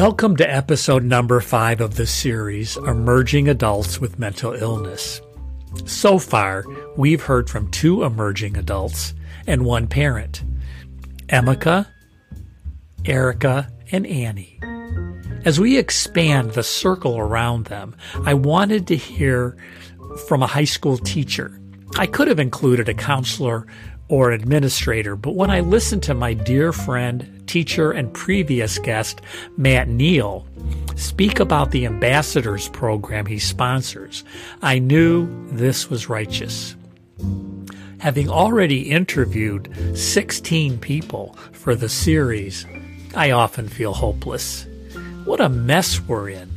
Welcome to episode number five of the series, Emerging Adults with Mental Illness. So far, we've heard from two emerging adults and one parent Emika, Erica, and Annie. As we expand the circle around them, I wanted to hear from a high school teacher. I could have included a counselor or administrator, but when I listened to my dear friend, teacher, and previous guest, Matt Neal, speak about the ambassadors program he sponsors, I knew this was righteous. Having already interviewed 16 people for the series, I often feel hopeless. What a mess we're in.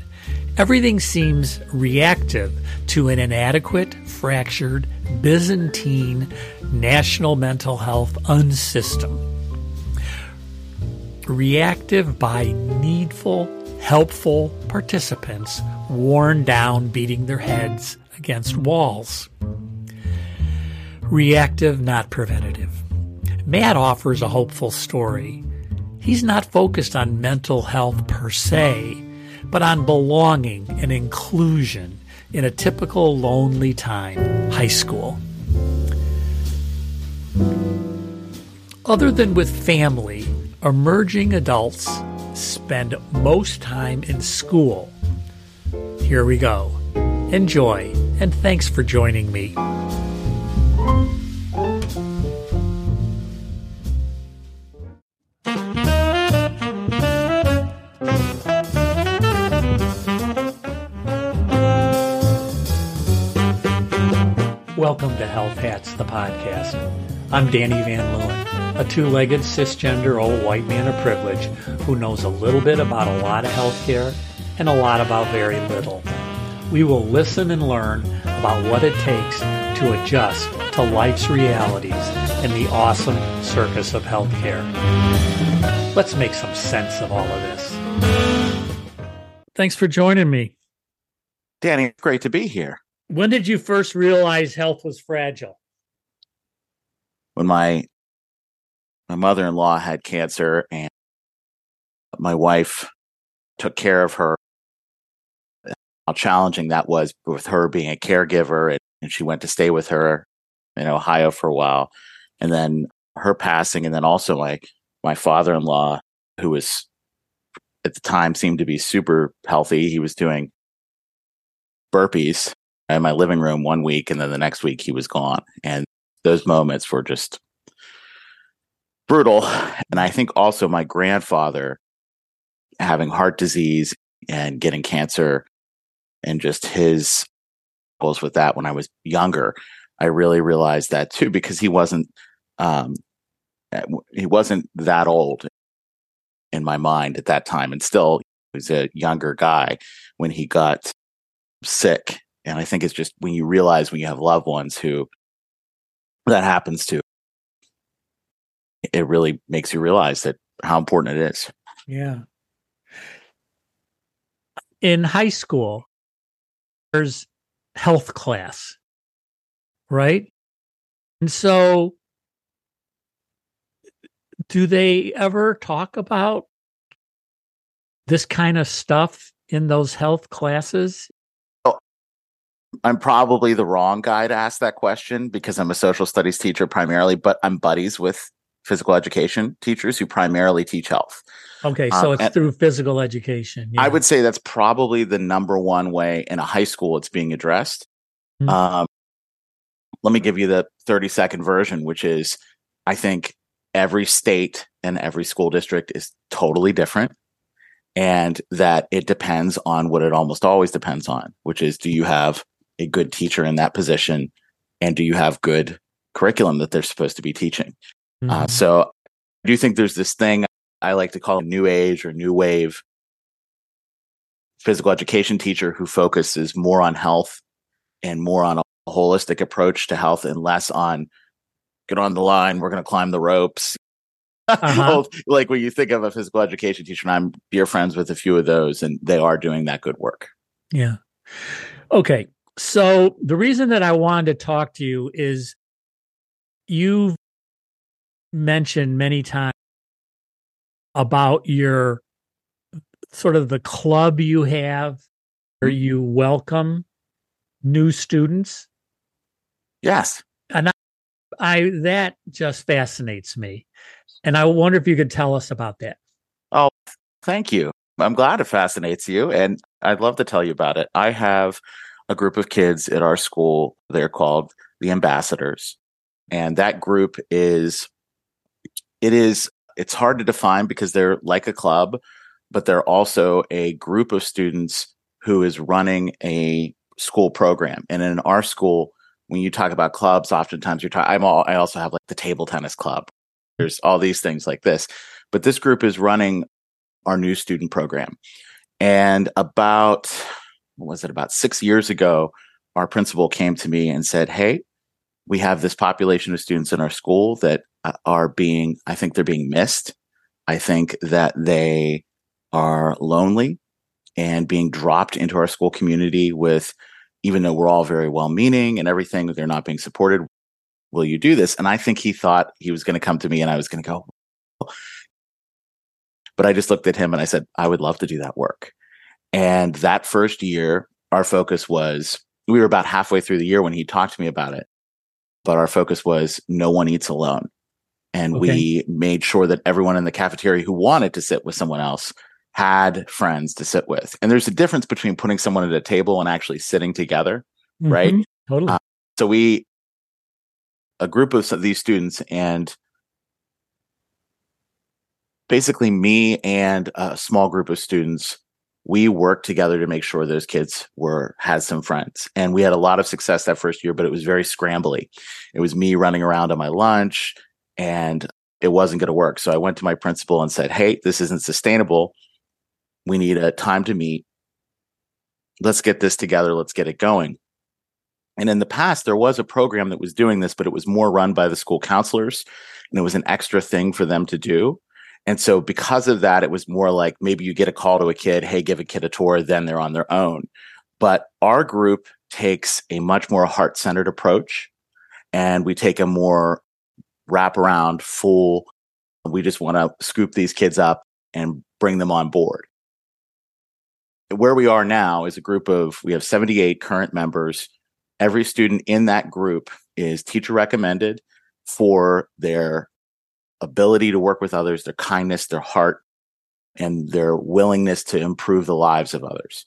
Everything seems reactive to an inadequate, fractured, Byzantine national mental health unsystem. Reactive by needful, helpful participants worn down, beating their heads against walls. Reactive, not preventative. Matt offers a hopeful story. He's not focused on mental health per se, but on belonging and inclusion in a typical lonely time, high school. Other than with family, emerging adults spend most time in school. Here we go. Enjoy, and thanks for joining me. To Health Hats, the podcast. I'm Danny Van Leeuwen, a two legged cisgender old white man of privilege who knows a little bit about a lot of healthcare and a lot about very little. We will listen and learn about what it takes to adjust to life's realities in the awesome circus of healthcare. Let's make some sense of all of this. Thanks for joining me. Danny, great to be here. When did you first realize health was fragile? When my my mother-in-law had cancer and my wife took care of her how challenging that was with her being a caregiver and, and she went to stay with her in Ohio for a while. And then her passing and then also my my father-in-law who was at the time seemed to be super healthy. He was doing burpees in my living room one week and then the next week he was gone. And those moments were just brutal. And i think also my grandfather having heart disease and getting cancer and just his goals with that when i was younger i really realized that too because he wasn't um he wasn't that old in my mind at that time. And still he was a younger guy when he got sick. And I think it's just when you realize when you have loved ones who that happens to, it really makes you realize that how important it is. Yeah. In high school, there's health class, right? And so, do they ever talk about this kind of stuff in those health classes? I'm probably the wrong guy to ask that question because I'm a social studies teacher primarily, but I'm buddies with physical education teachers who primarily teach health. Okay, so um, it's through physical education. Yeah. I would say that's probably the number one way in a high school it's being addressed. Mm-hmm. Um, let me give you the 30 second version, which is I think every state and every school district is totally different. And that it depends on what it almost always depends on, which is do you have a good teacher in that position and do you have good curriculum that they're supposed to be teaching? Uh, mm-hmm. uh, so i do think there's this thing i like to call new age or new wave. Physical education teacher who focuses more on health and more on a holistic approach to health and less on get on the line we're going to climb the ropes. Uh-huh. like when you think of a physical education teacher and i'm dear friends with a few of those and they are doing that good work. Yeah. Okay so the reason that I wanted to talk to you is you've mentioned many times about your sort of the club you have where mm-hmm. you welcome new students? Yes. And I, I that just fascinates me. And I wonder if you could tell us about that. Oh, thank you. I'm glad it fascinates you. And I'd love to tell you about it. I have a group of kids at our school. They're called the ambassadors. And that group is, it is, it's hard to define because they're like a club, but they're also a group of students who is running a school program. And in our school, when you talk about clubs, oftentimes you're talking, I'm all, I also have like the table tennis club. There's all these things like this, but this group is running our new student program. And about, was it about six years ago, our principal came to me and said, Hey, we have this population of students in our school that uh, are being, I think they're being missed. I think that they are lonely and being dropped into our school community with, even though we're all very well meaning and everything, they're not being supported. Will you do this? And I think he thought he was going to come to me and I was going to go, but I just looked at him and I said, I would love to do that work. And that first year, our focus was we were about halfway through the year when he talked to me about it. But our focus was no one eats alone. And okay. we made sure that everyone in the cafeteria who wanted to sit with someone else had friends to sit with. And there's a difference between putting someone at a table and actually sitting together, mm-hmm. right? Totally. Uh, so we, a group of these students, and basically me and a small group of students we worked together to make sure those kids were had some friends. And we had a lot of success that first year but it was very scrambly. It was me running around on my lunch and it wasn't going to work. So i went to my principal and said hey this isn't sustainable. We need a time to meet. Let's get this together. Let's get it going. And in the past there was a program that was doing this but it was more run by the school counselors and it was an extra thing for them to do and so because of that, it was more like maybe you get a call to a kid, hey, give a kid a tour, then they're on their own. But our group takes a much more heart centered approach and we take a more wraparound, full, we just want to scoop these kids up and bring them on board. Where we are now is a group of, we have 78 current members. Every student in that group is teacher recommended for their ability to work with others, their kindness, their heart, and their willingness to improve the lives of others.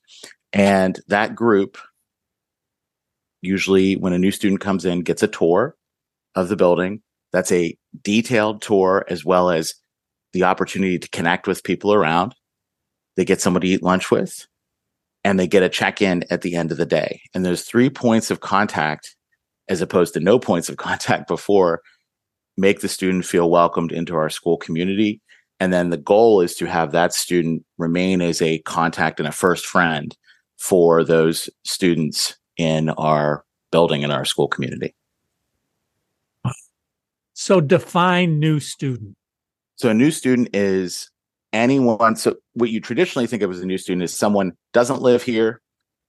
And that group, usually when a new student comes in, gets a tour of the building. That's a detailed tour as well as the opportunity to connect with people around. They get somebody to eat lunch with and they get a check in at the end of the day. And there's three points of contact as opposed to no points of contact before make the student feel welcomed into our school community. And then the goal is to have that student remain as a contact and a first friend for those students in our building in our school community. So define new student. So a new student is anyone. So what you traditionally think of as a new student is someone doesn't live here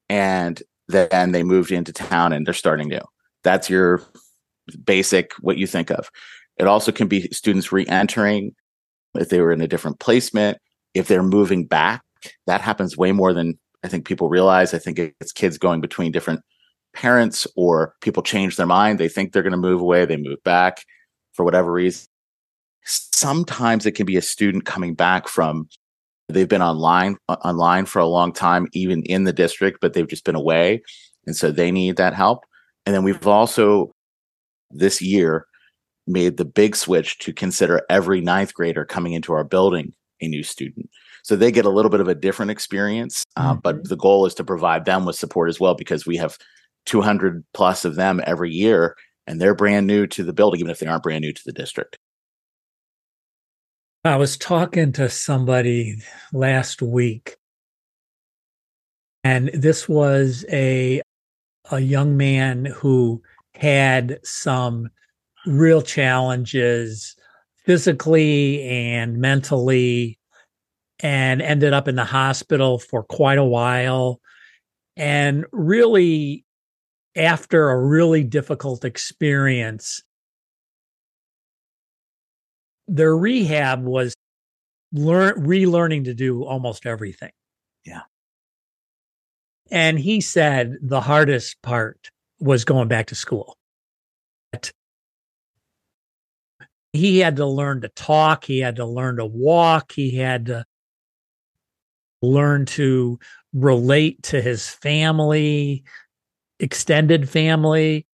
and then they moved into town and they're starting new. That's your basic what you think of. It also can be students re-entering if they were in a different placement, if they're moving back. That happens way more than I think people realize. I think it's kids going between different parents or people change their mind. They think they're going to move away, they move back for whatever reason. Sometimes it can be a student coming back from they've been online online for a long time even in the district but they've just been away and so they need that help. And then we've also this year made the big switch to consider every ninth grader coming into our building a new student. So they get a little bit of a different experience, uh, mm-hmm. but the goal is to provide them with support as well because we have 200 plus of them every year and they're brand new to the building, even if they aren't brand new to the district. I was talking to somebody last week, and this was a a young man who had some real challenges physically and mentally and ended up in the hospital for quite a while and really after a really difficult experience their rehab was learn relearning to do almost everything. Yeah. And he said the hardest part was going back to school. He had to learn to talk, he had to learn to walk, he had to learn to relate to his family, extended family.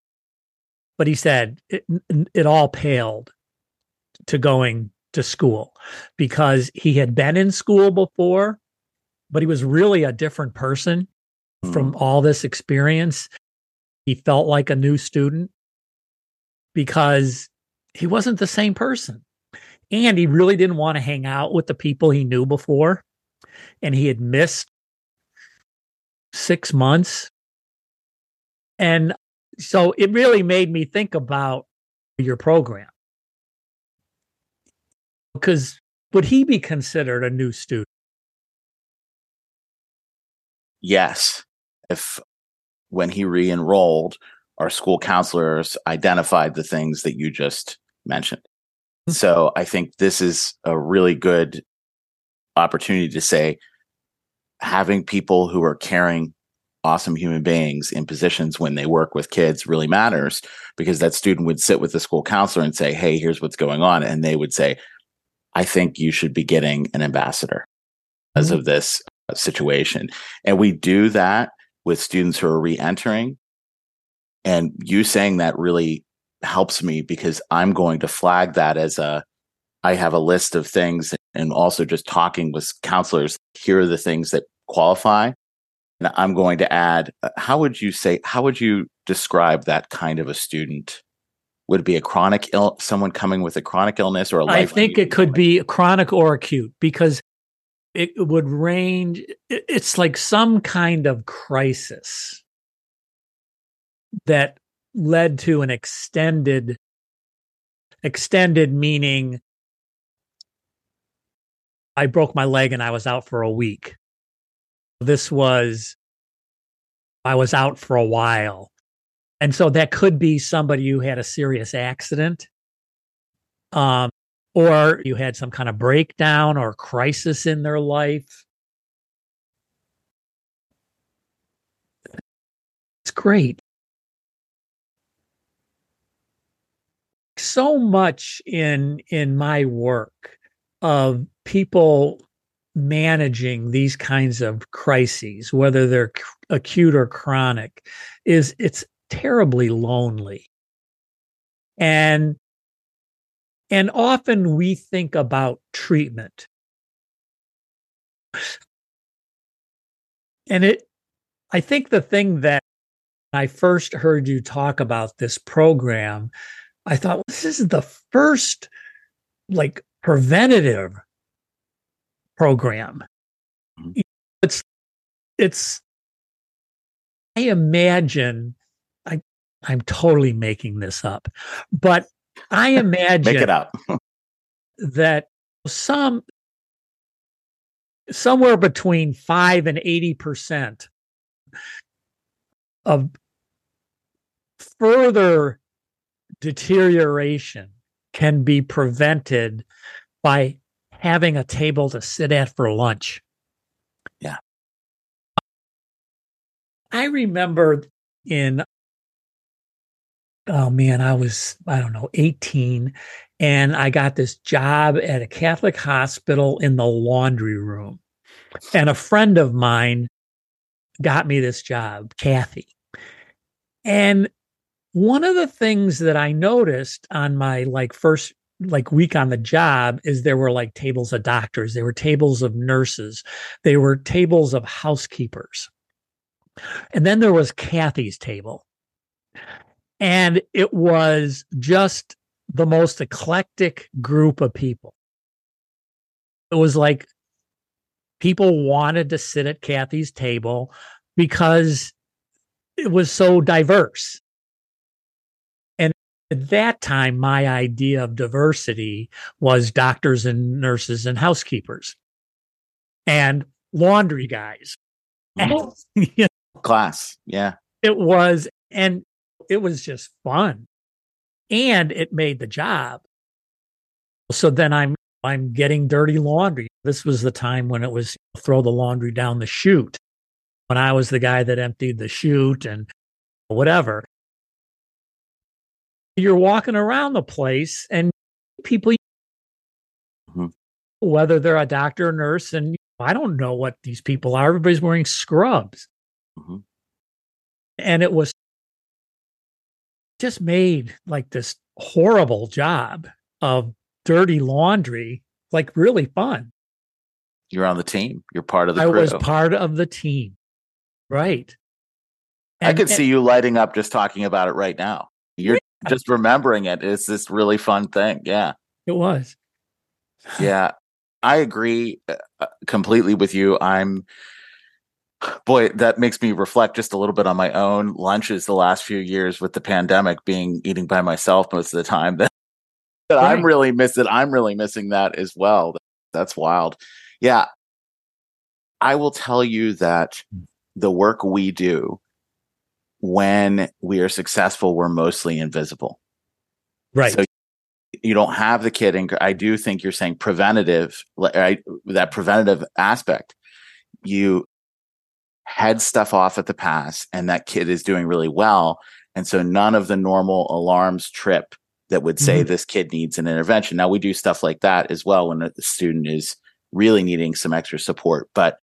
But he said it, it all paled to going to school because he had been in school before, but he was really a different person mm. from all this experience. He felt like a new student because he wasn't the same person. And he really didn't want to hang out with the people he knew before. And he had missed six months. And so it really made me think about your program. Because would he be considered a new student? Yes. If when he re enrolled, our school counselors identified the things that you just mentioned. Hmm. So I think this is a really good opportunity to say having people who are caring awesome human beings in positions when they work with kids really matters because that student would sit with the school counselor and say, Hey, here's what's going on. And they would say, I think you should be getting an ambassador mm-hmm. of this situation. And we do that with students who are re entering. And you saying that really helps me because I'm going to flag that as a, I have a list of things and also just talking with counselors. Here are the things that qualify. And I'm going to add, uh, how would you say, how would you describe that kind of a student? Would it be a chronic ill, someone coming with a chronic illness or a I think it could be chronic or acute because it would range. It's like some kind of crisis that led to an extended, extended meaning I broke my leg and I was out for a week. This was, I was out for a while. And so that could be somebody who had a serious accident. Um, or you had some kind of breakdown or crisis in their life. It's great. So much in in my work of people managing these kinds of crises, whether they're acute or chronic, is it's terribly lonely. And and often we think about treatment. And it I think the thing that I first heard you talk about this program, I thought this is the first like preventative program. Mm-hmm. It's it's I imagine I I'm totally making this up, but I imagine make it up that some somewhere between five and eighty percent of further deterioration can be prevented by having a table to sit at for lunch. Yeah. I remember in, oh man, I was, I don't know, 18, and I got this job at a Catholic hospital in the laundry room. And a friend of mine got me this job, Kathy. And one of the things that I noticed on my like first like week on the job is there were like tables of doctors, there were tables of nurses, there were tables of housekeepers. And then there was Kathy's table. And it was just the most eclectic group of people. It was like people wanted to sit at Kathy's table because it was so diverse And at that time, my idea of diversity was doctors and nurses and housekeepers and laundry guys. Mm-hmm. Class. Yeah. It was, and it was just fun. And it made the job. So then I'm I'm getting dirty laundry. This was the time when it was throw the laundry down the chute. When I was the guy that emptied the chute and whatever. You're walking around the place and people, mm-hmm. whether they're a doctor or nurse, and I don't know what these people are. Everybody's wearing scrubs. Mm-hmm. And it was just made like this horrible job of dirty laundry like really fun. You're on the team. You're part of the I was part of the team. Right. And, I could and, see you lighting up just talking about it right now. You're yeah. just remembering it. It's this really fun thing. Yeah. It was. yeah. I agree uh, uh, completely with you. I'm boy, that makes me reflect just a little bit on my own lunches the last few years with the pandemic being eating by myself most of the time. That, that right. I'm really missing. I'm really missing that as well. That's wild. Yeah. I will tell you that the work we do when we are successful, we're mostly invisible. Right. So you don't have the kid. And I do think you're saying preventative, right? That preventative aspect. You head stuff off at the pass and that kid is doing really well. And so none of the normal alarms trip that would say mm-hmm. this kid needs an intervention. Now we do stuff like that as well when the student is really needing some extra support. But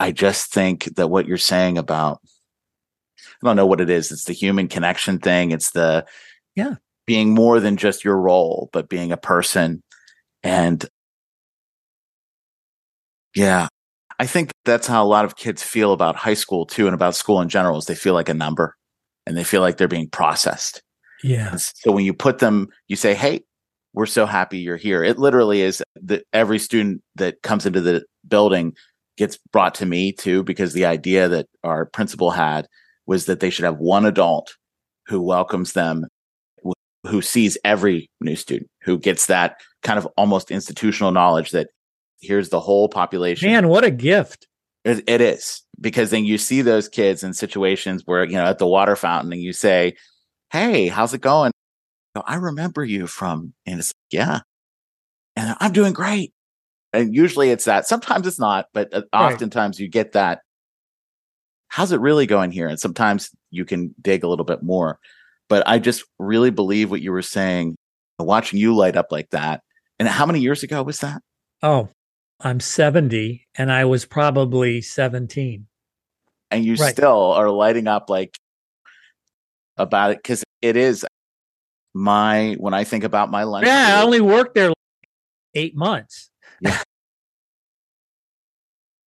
I just think that what you're saying about, I don't know what it is. It's the human connection thing. It's the, yeah, being more than just your role, but being a person. And yeah, I think that's how a lot of kids feel about high school too, and about school in general. Is they feel like a number, and they feel like they're being processed. Yeah. And so when you put them, you say, "Hey, we're so happy you're here." It literally is that every student that comes into the building gets brought to me too, because the idea that our principal had was that they should have one adult who welcomes them, who sees every new student, who gets that kind of almost institutional knowledge that here's the whole population. Man, what a gift. It, it is because then you see those kids in situations where, you know, at the water fountain and you say, Hey, how's it going? I remember you from, and it's, like, yeah. And I'm doing great. And usually it's that. Sometimes it's not, but uh, right. oftentimes you get that. How's it really going here? And sometimes you can dig a little bit more. But I just really believe what you were saying, watching you light up like that. And how many years ago was that? Oh, I'm 70 and I was probably 17. And you right. still are lighting up like about it because it is my when I think about my lunch. Yeah, I only worked there like eight months. Yeah.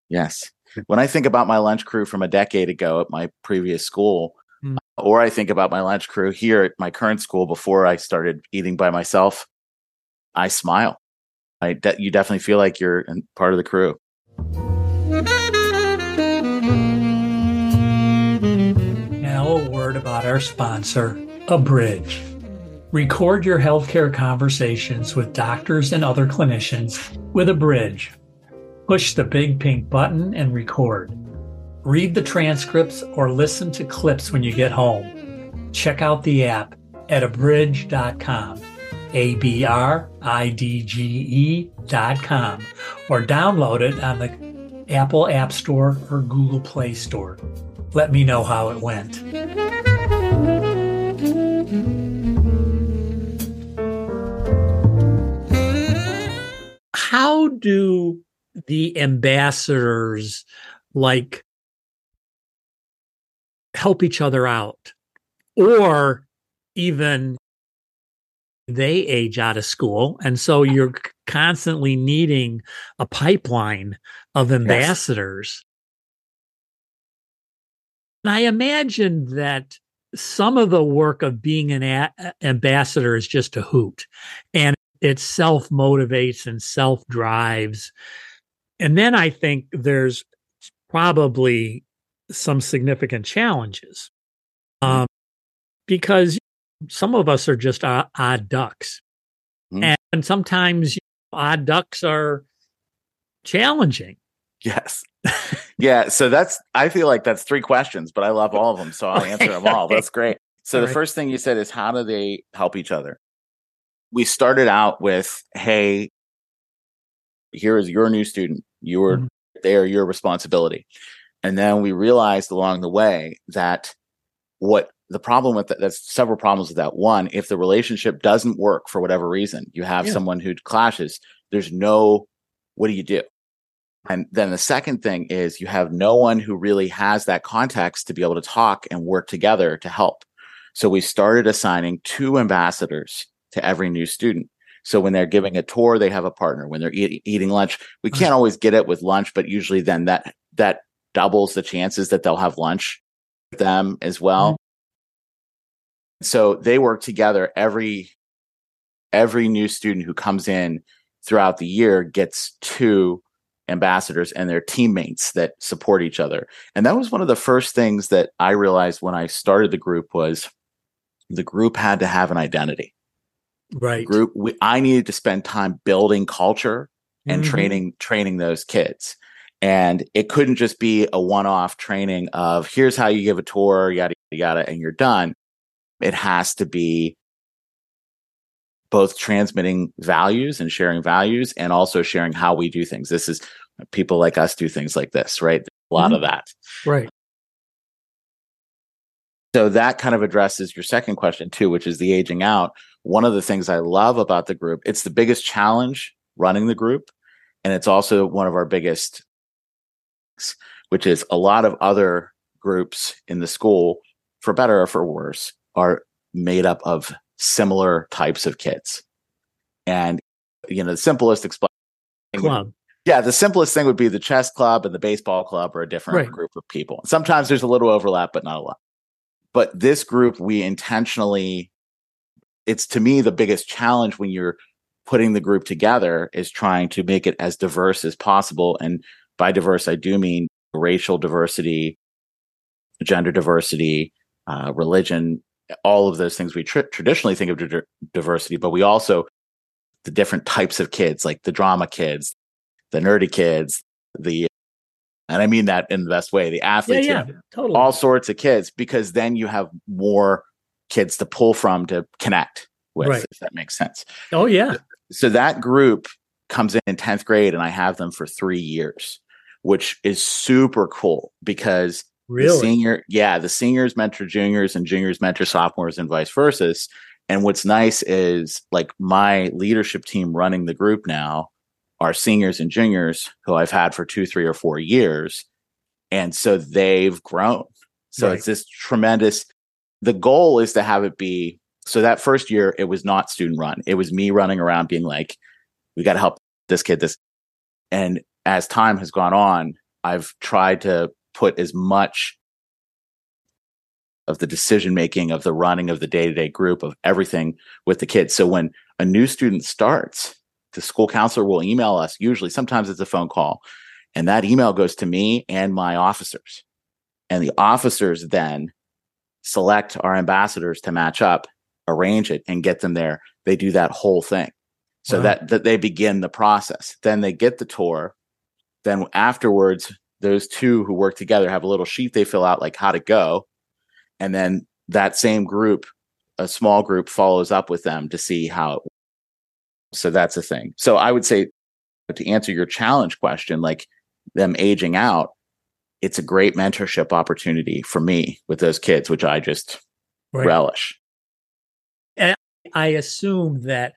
yes. When I think about my lunch crew from a decade ago at my previous school, mm. or I think about my lunch crew here at my current school before I started eating by myself, I smile I de- you definitely feel like you're part of the crew. Now, a word about our sponsor, Abridge. Record your healthcare conversations with doctors and other clinicians with Abridge. Push the big pink button and record. Read the transcripts or listen to clips when you get home. Check out the app at abridge.com. A B R I D G E dot com, or download it on the Apple App Store or Google Play Store. Let me know how it went. How do the ambassadors like help each other out or even they age out of school. And so you're constantly needing a pipeline of ambassadors. Yes. And I imagine that some of the work of being an a- ambassador is just a hoot and it self motivates and self drives. And then I think there's probably some significant challenges mm-hmm. um, because some of us are just odd, odd ducks. Mm. And sometimes you know, odd ducks are challenging. Yes. yeah. So that's, I feel like that's three questions, but I love all of them. So I'll answer them all. That's great. So all the right. first thing you said is how do they help each other? We started out with, hey, here is your new student. You were mm-hmm. they are your responsibility. And then we realized along the way that what the problem with that, that's several problems with that. One, if the relationship doesn't work for whatever reason, you have yeah. someone who clashes, there's no, what do you do? And then the second thing is you have no one who really has that context to be able to talk and work together to help. So we started assigning two ambassadors to every new student. So when they're giving a tour, they have a partner. When they're eat, eating lunch, we can't always get it with lunch, but usually then that that doubles the chances that they'll have lunch with them as well. So they work together every every new student who comes in throughout the year gets two ambassadors and their teammates that support each other. And that was one of the first things that I realized when I started the group was the group had to have an identity. Right. Group we, I needed to spend time building culture and mm-hmm. training training those kids. And it couldn't just be a one-off training of here's how you give a tour, yada yada, and you're done. It has to be both transmitting values and sharing values and also sharing how we do things. This is people like us do things like this, right? A lot mm-hmm. of that. Right. So that kind of addresses your second question too, which is the aging out. One of the things I love about the group, it's the biggest challenge running the group. And it's also one of our biggest, which is a lot of other groups in the school, for better or for worse, are made up of similar types of kids. And, you know, the simplest explain club. Would, yeah, the simplest thing would be the chess club and the baseball club are a different right. group of people. Sometimes there's a little overlap, but not a lot. But this group, we intentionally, it's to me the biggest challenge when you're putting the group together is trying to make it as diverse as possible. And by diverse, I do mean racial diversity, gender diversity, uh, religion, all of those things we tr- traditionally think of di- diversity, but we also the different types of kids, like the drama kids, the nerdy kids, the and I mean that in the best way, the athletes, yeah, yeah, totally. all sorts of kids, because then you have more kids to pull from to connect with, right. if that makes sense. Oh yeah. So that group comes in in 10th grade and I have them for three years, which is super cool because Really? The senior, yeah, the seniors mentor juniors and juniors mentor sophomores and vice versa. And what's nice is like my leadership team running the group now are seniors and juniors who I've had for two, three, or four years. And so they've grown. So right. it's this tremendous. The goal is to have it be so that first year, it was not student run. It was me running around being like, we got to help this kid, this. And as time has gone on, I've tried to put as much of the decision making of the running of the day-to-day group of everything with the kids. So when a new student starts the school counselor will email us. Usually sometimes it's a phone call and that email goes to me and my officers. And the officers then select our ambassadors to match up arrange it and get them there. They do that whole thing. So wow. that that they begin the process. Then they get the tour. Then afterwards those two who work together have a little sheet they fill out like how to go. And then that same group a small group follows up with them to see how it so that's a thing. So i would say to answer your challenge question like them aging out it's a great mentorship opportunity for me with those kids which i just right. relish. And i assume that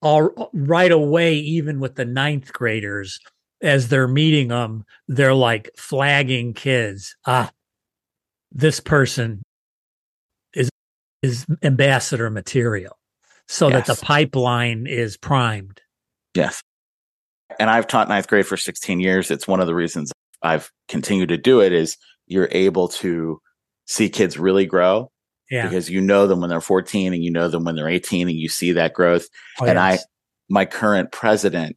all right away even with the ninth graders as they're meeting them, they're like flagging kids. Ah, this person is is ambassador material, so yes. that the pipeline is primed. Yes, and I've taught ninth grade for 16 years. It's one of the reasons I've continued to do it. Is you're able to see kids really grow yeah. because you know them when they're 14 and you know them when they're 18 and you see that growth. Oh, and yes. I, my current president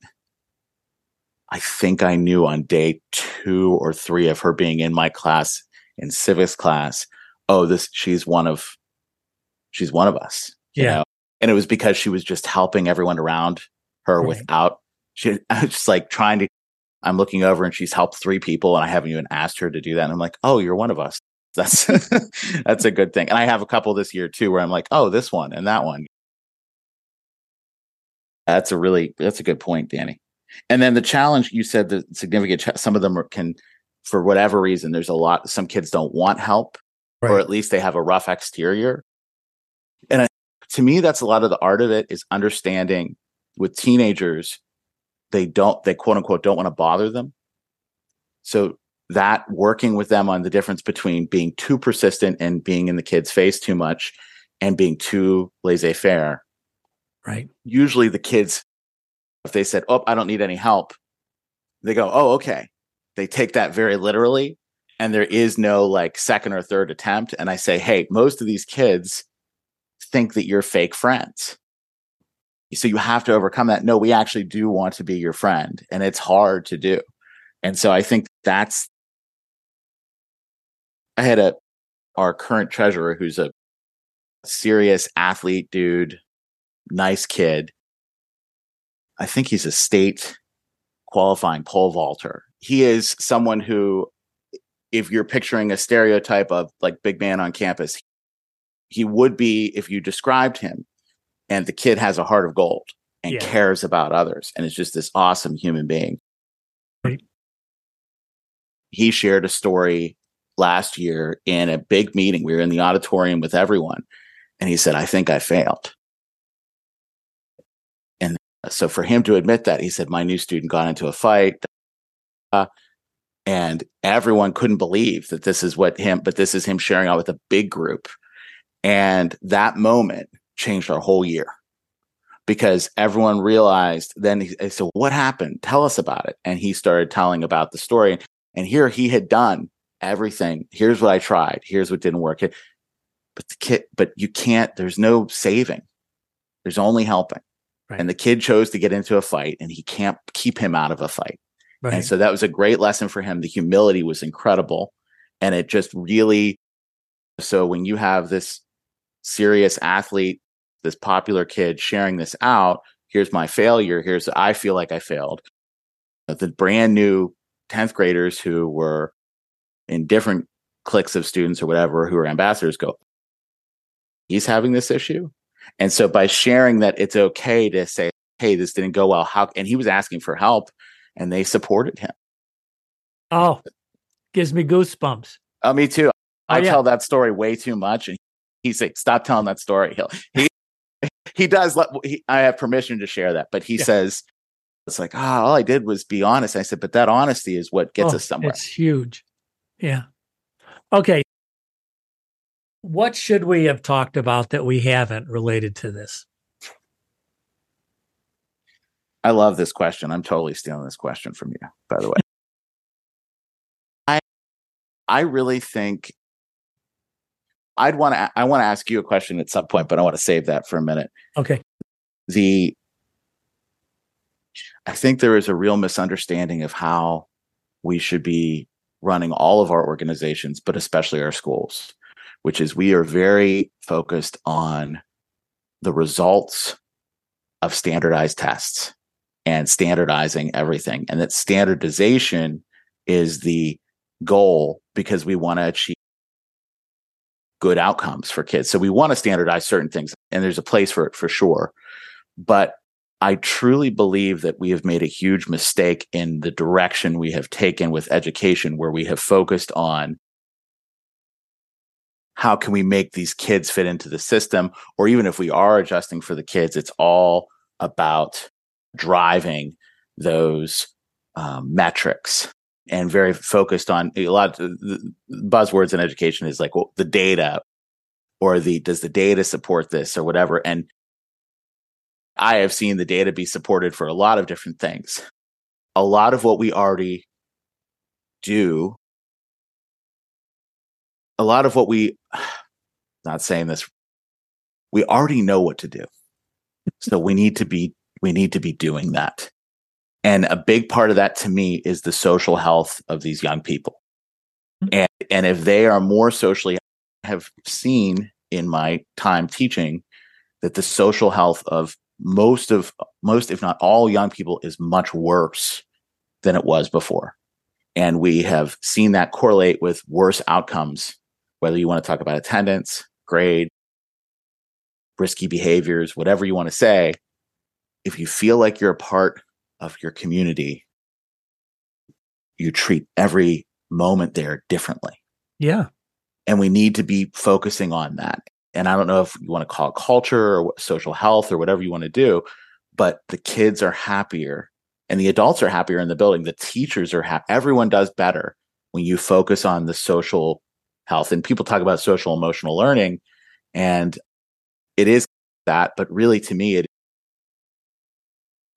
I think I knew on day two or three of her being in my class in civics class, oh, this she's one of she's one of us. Yeah. Know? And it was because she was just helping everyone around her right. without she I was just like trying to I'm looking over and she's helped three people and I haven't even asked her to do that. And I'm like, oh, you're one of us. That's that's a good thing. And I have a couple this year too where I'm like, oh, this one and that one. That's a really that's a good point, Danny. And then the challenge you said the significant ch- some of them are, can for whatever reason there's a lot some kids don't want help right. or at least they have a rough exterior. And I, to me that's a lot of the art of it is understanding with teenagers they don't they quote unquote don't want to bother them. So that working with them on the difference between being too persistent and being in the kid's face too much and being too laissez-faire right usually the kids if they said oh i don't need any help they go oh okay. They take that very literally and there is no like second or third attempt and i say hey most of these kids think that you're fake friends. So you have to overcome that. No we actually do want to be your friend and it's hard to do. And so i think that's I had a our current treasurer who's a serious athlete dude, nice kid. I think he's a state qualifying pole vaulter. He is someone who, if you're picturing a stereotype of like big man on campus, he would be if you described him. And the kid has a heart of gold and yeah. cares about others and is just this awesome human being. Right. He shared a story last year in a big meeting. We were in the auditorium with everyone. And he said, I think I failed. So for him to admit that, he said, My new student got into a fight. Uh, and everyone couldn't believe that this is what him, but this is him sharing out with a big group. And that moment changed our whole year because everyone realized then he said, What happened? Tell us about it. And he started telling about the story. And here he had done everything. Here's what I tried. Here's what didn't work. But the kid, but you can't, there's no saving. There's only helping. Right. And the kid chose to get into a fight and he can't keep him out of a fight. Right. And so that was a great lesson for him. The humility was incredible. And it just really, so when you have this serious athlete, this popular kid sharing this out, here's my failure. Here's, I feel like I failed. The brand new 10th graders who were in different cliques of students or whatever who are ambassadors go, he's having this issue. And so by sharing that it's okay to say, hey, this didn't go well, how and he was asking for help and they supported him. Oh, gives me goosebumps. Oh, me too. I oh, yeah. tell that story way too much. And he's like, stop telling that story. He'll, he he does let he, I have permission to share that, but he yeah. says it's like, ah, oh, all I did was be honest. I said, but that honesty is what gets oh, us somewhere. It's huge. Yeah. Okay. What should we have talked about that we haven't related to this? I love this question. I'm totally stealing this question from you, by the way. I I really think I'd want to I want to ask you a question at some point, but I want to save that for a minute. Okay. The I think there is a real misunderstanding of how we should be running all of our organizations, but especially our schools, which is we are very focused on the results of standardized tests and standardizing everything. And that standardization is the goal because we want to achieve good outcomes for kids. So we want to standardize certain things and there's a place for it for sure. But I truly believe that we have made a huge mistake in the direction we have taken with education, where we have focused on how can we make these kids fit into the system? Or even if we are adjusting for the kids, it's all about driving those um, metrics and very focused on a lot of buzzwords in education is like well, the data or the does the data support this or whatever and I have seen the data be supported for a lot of different things. A lot of what we already do, a lot of what we, not saying this, we already know what to do. So we need to be, we need to be doing that. And a big part of that to me is the social health of these young people. Mm-hmm. And, and if they are more socially, I have seen in my time teaching that the social health of most of most if not all young people is much worse than it was before and we have seen that correlate with worse outcomes whether you want to talk about attendance grade risky behaviors whatever you want to say if you feel like you're a part of your community, you treat every moment there differently. Yeah. And we need to be focusing on that. And I don't know if you want to call it culture or social health or whatever you want to do, but the kids are happier and the adults are happier in the building. The teachers are happy. Everyone does better when you focus on the social health. And people talk about social emotional learning, and it is that. But really, to me, it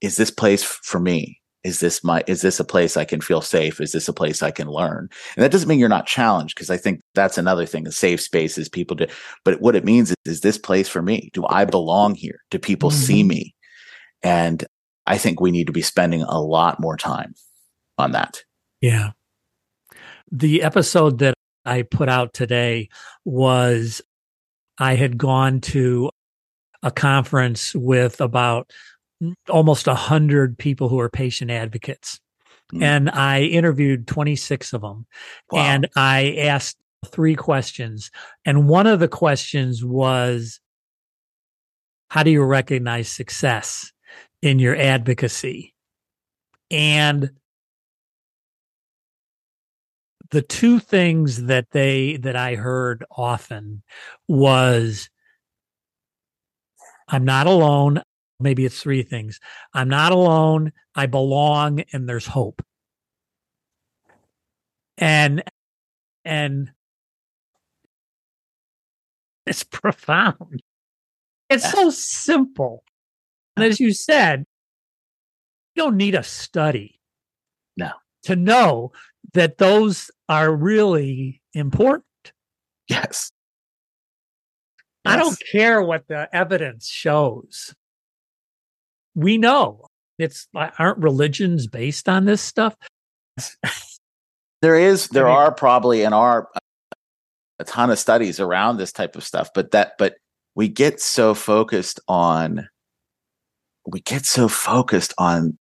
is this place for me. Is this my? Is this a place I can feel safe? Is this a place I can learn? And that doesn't mean you're not challenged, because I think that's another thing. A safe space is people do. But what it means is, is this place for me? Do I belong here? Do people mm-hmm. see me? And I think we need to be spending a lot more time on that. Yeah. The episode that I put out today was I had gone to a conference with about almost a hundred people who are patient advocates. Mm. And I interviewed 26 of them wow. and I asked three questions. And one of the questions was, how do you recognize success? in your advocacy. And the two things that they that I heard often was I'm not alone. Maybe it's three things. I'm not alone. I belong and there's hope. And and it's profound. It's so simple. And as you said, you don't need a study. No. To know that those are really important. Yes. I don't care what the evidence shows. We know it's aren't religions based on this stuff. there is, there I mean, are probably and are a ton of studies around this type of stuff, but that, but we get so focused on we get so focused on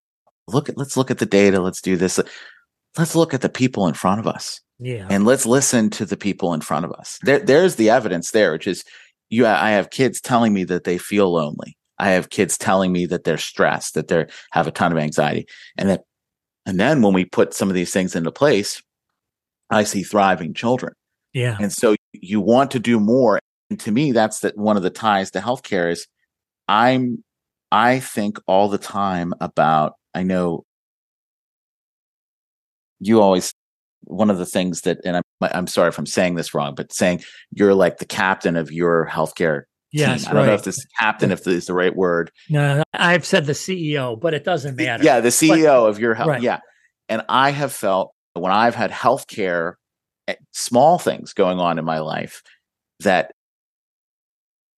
look at let's look at the data let's do this let's look at the people in front of us yeah. and let's listen to the people in front of us. There there's the evidence there which is you i have kids telling me that they feel lonely. I have kids telling me that they're stressed that they have a ton of anxiety. And that and then when we put some of these things into place i see thriving children. Yeah. And so you want to do more. And to me that's that one of the ties to healthcare is i'm I think all the time about, I know you always, one of the things that, and I'm, I'm sorry if I'm saying this wrong, but saying you're like the captain of your healthcare Yes, team. I don't know if this captain, if this is the right word. No, I've said the CEO, but it doesn't matter. Yeah, the CEO but, of your health. Right. Yeah. And I have felt when I've had healthcare, eh, small things going on in my life, that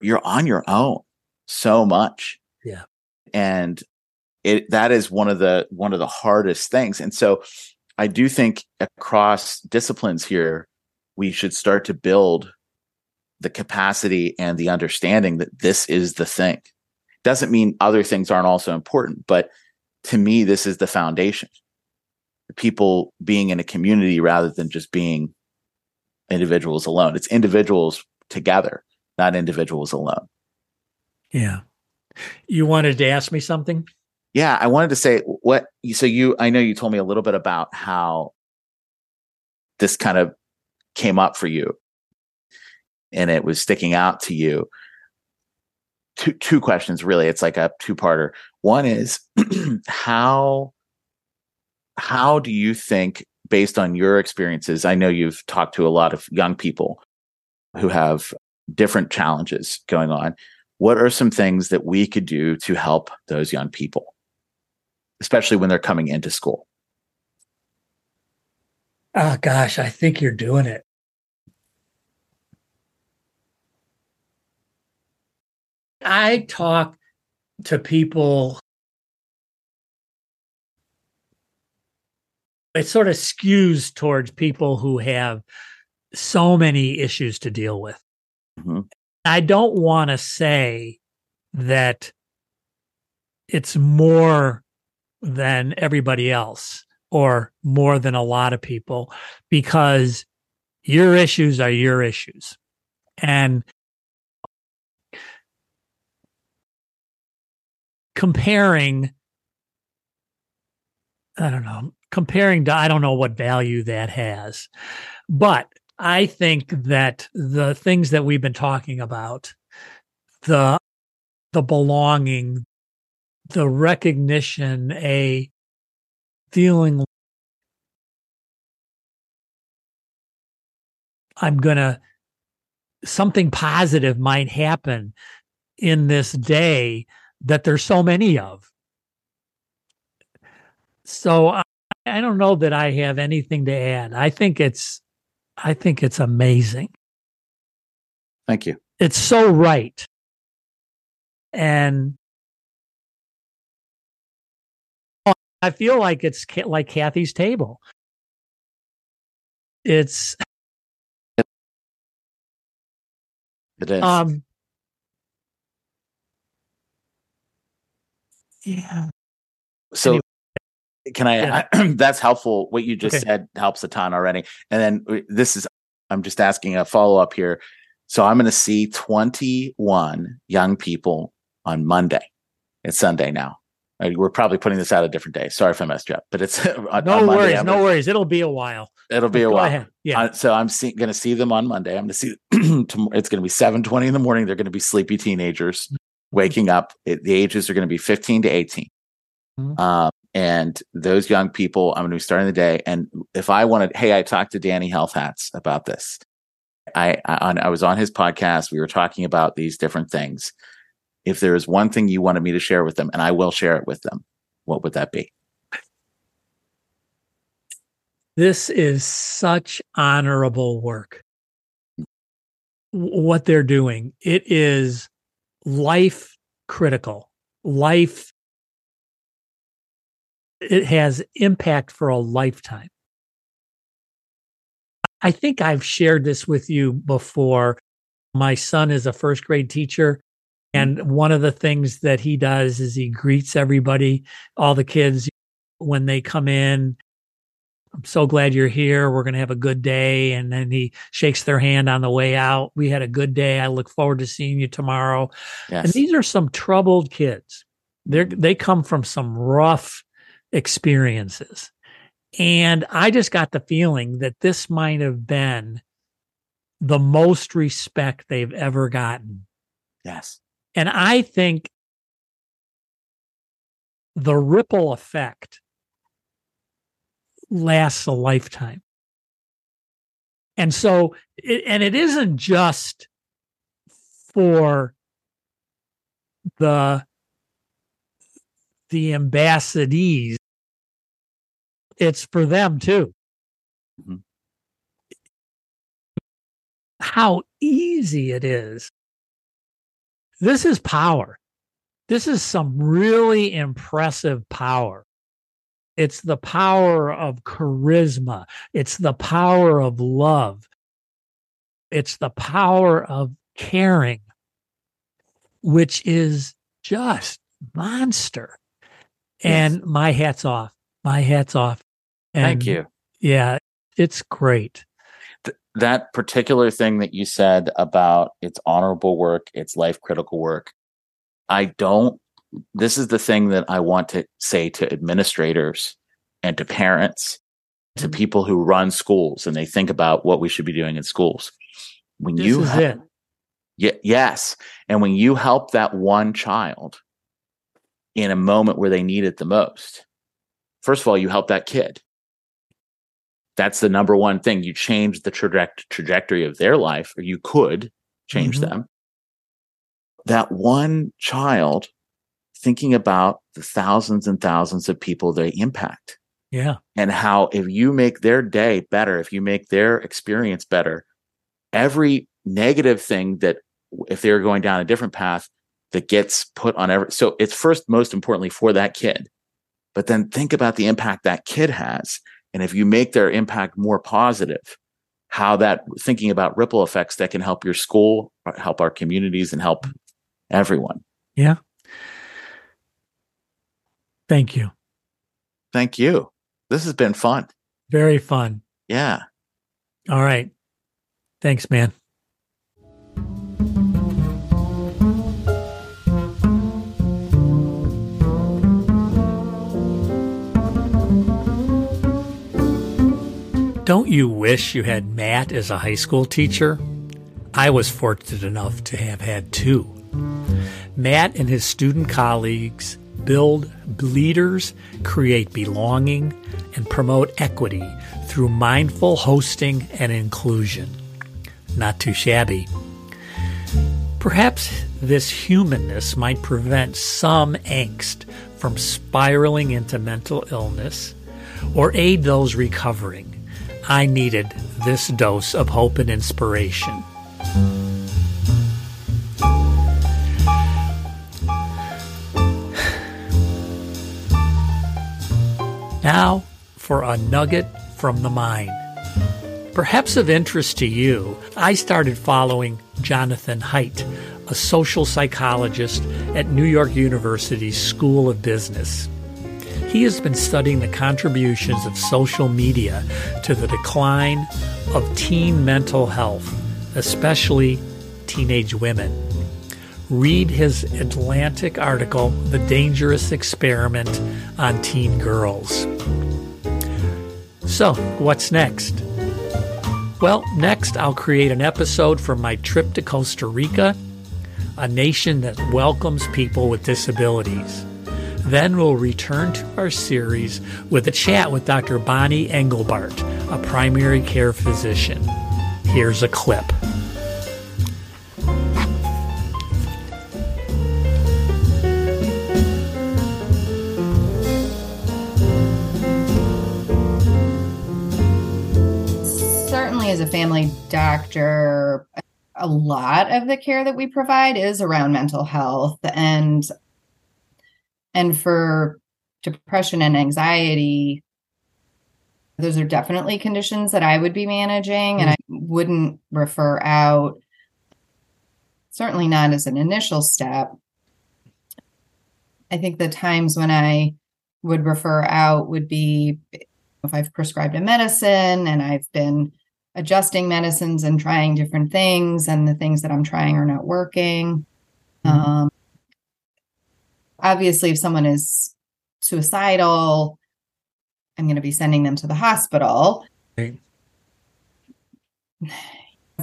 you're on your own so much. Yeah. And it that is one of the one of the hardest things. And so I do think across disciplines here, we should start to build the capacity and the understanding that this is the thing. Doesn't mean other things aren't also important, but to me, this is the foundation. People being in a community rather than just being individuals alone. It's individuals together, not individuals alone. Yeah. You wanted to ask me something? Yeah, I wanted to say what so you I know you told me a little bit about how this kind of came up for you and it was sticking out to you. Two two questions really. It's like a two-parter. One is how how do you think based on your experiences, I know you've talked to a lot of young people who have different challenges going on what are some things that we could do to help those young people, especially when they're coming into school? Oh, gosh, I think you're doing it. I talk to people. It sort of skews towards people who have so many issues to deal with. Mm-hmm. I don't want to say that it's more than everybody else or more than a lot of people because your issues are your issues. And comparing I don't know, comparing to I don't know what value that has. But I think that the things that we've been talking about, the the belonging, the recognition, a feeling I'm going to something positive might happen in this day that there's so many of. So I, I don't know that I have anything to add. I think it's I think it's amazing. Thank you. It's so right. And I feel like it's like Kathy's table. It's it is. Um, yeah. So anyway. can I, yeah. I, that's helpful. What you just okay. said helps a ton already. And then uh, this is I'm just asking a follow up here. So I'm going to see 21 young people on Monday. It's Sunday now. We're probably putting this out a different day. Sorry if I messed you up, but it's on, no on worries. I'm no gonna, worries. It'll be a while. It'll be a while. Ahead. Yeah. Uh, so I'm going to see them on Monday. I'm going to see. it's going to be 7:20 in the morning. They're going to be sleepy teenagers mm-hmm. waking up. It, the ages are going to be 15 to 18. Mm-hmm. Um, and those young people, I'm going to be starting the day. And if I wanted, hey, I talked to Danny Health Hats about this. I, I, on, I was on his podcast. We were talking about these different things if there is one thing you wanted me to share with them, and I will share it with them, what would that be? This is such honorable work. What they're doing, it is life critical, life. It has impact for a lifetime. I think I've shared this with you before. My son is a first grade teacher Mm-hmm. and one of the things that he does is he greets everybody, all the kids when they come in. I'm so glad you're here. We're going to have a good day. And then he shakes their hand on the way out. We had a good day. I look forward to seeing you tomorrow. Yes. And these are some troubled kids. They they come from some rough experiences. And I just got the feeling that this might have been the most respect they've ever gotten. Yes. And I think the ripple effect lasts a lifetime. And so, it, and it isn't just for the the ambassadees it's for them too mm-hmm. how easy it is this is power. This is some really impressive power. It's the power of charisma. It's the power of love. It's the power of caring, which is just monster. And my hat's off. My hat's off. And Thank you. Yeah, it's great that particular thing that you said about it's honorable work, it's life critical work, I don't. This is the thing that I want to say to administrators and to parents, to mm-hmm. people who run schools and they think about what we should be doing in schools. When this you, ha- yeah, yes, and when you help that one child in a moment where they need it the most, first of all, you help that kid that's the number one thing. You change the traje- trajectory of their life, or you could change mm-hmm. them. That one child thinking about the thousands and thousands of people they impact. Yeah. And how if you make their day better, if you make their experience better, every negative thing that if they're going down a different path that gets put on every so it's first most importantly for that kid. But then think about the impact that kid has and if you make their impact more positive, how that thinking about ripple effects that can help your school, uh, help our communities, and help everyone. Yeah. Thank you. Thank you. This has been fun. Very fun. Yeah. All right. Thanks, man. Don't you wish you had Matt as a high school teacher? I was fortunate enough to have had two. Matt and his student colleagues build leaders, create belonging, and promote equity through mindful hosting and inclusion. Not too shabby. Perhaps this humanness might prevent some angst from spiraling into mental illness or aid those recovering. I needed this dose of hope and inspiration. Now for a nugget from the mind. Perhaps of interest to you, I started following Jonathan Haidt, a social psychologist at New York University's School of Business. He has been studying the contributions of social media to the decline of teen mental health, especially teenage women. Read his Atlantic article, The Dangerous Experiment on Teen Girls. So, what's next? Well, next I'll create an episode from my trip to Costa Rica, a nation that welcomes people with disabilities. Then we'll return to our series with a chat with Dr. Bonnie Engelbart, a primary care physician. Here's a clip. Certainly, as a family doctor, a lot of the care that we provide is around mental health and and for depression and anxiety those are definitely conditions that I would be managing and I wouldn't refer out certainly not as an initial step. I think the times when I would refer out would be if I've prescribed a medicine and I've been adjusting medicines and trying different things and the things that I'm trying are not working. Mm-hmm. Um, obviously if someone is suicidal i'm going to be sending them to the hospital right.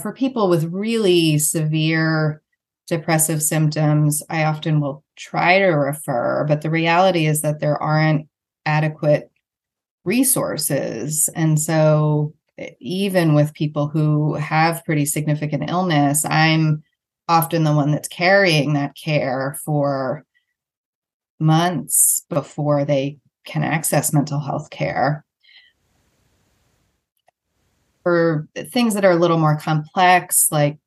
for people with really severe depressive symptoms i often will try to refer but the reality is that there aren't adequate resources and so even with people who have pretty significant illness i'm often the one that's carrying that care for months before they can access mental health care. For things that are a little more complex, like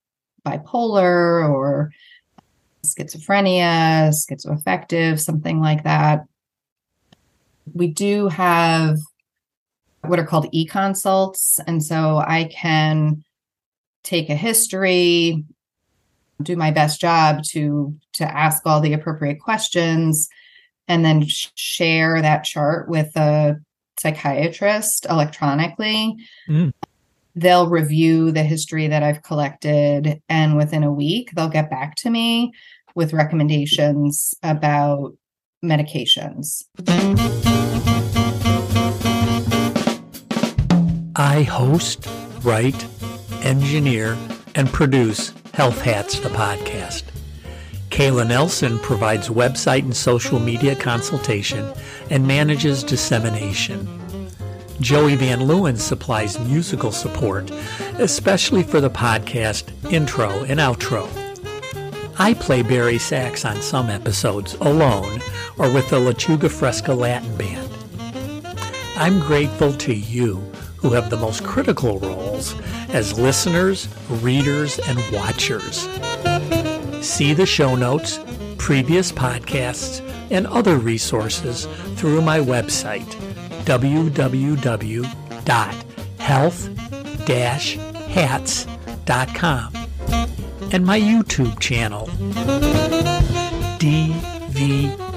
bipolar or schizophrenia, schizoaffective, something like that, we do have what are called e consults. And so I can take a history, do my best job to to ask all the appropriate questions and then share that chart with a psychiatrist electronically. Mm. They'll review the history that I've collected, and within a week, they'll get back to me with recommendations about medications. I host, write, engineer, and produce Health Hats, the podcast. Kayla Nelson provides website and social media consultation and manages dissemination. Joey Van Leeuwen supplies musical support, especially for the podcast intro and outro. I play bari sax on some episodes alone or with the Lechuga Fresca Latin Band. I'm grateful to you who have the most critical roles as listeners, readers, and watchers. See the show notes, previous podcasts, and other resources through my website, www.health-hats.com, and my YouTube channel, D-V-A-N-L-E-E-U.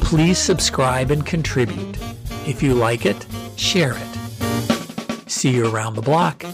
Please subscribe and contribute. If you like it, share it. See you around the block.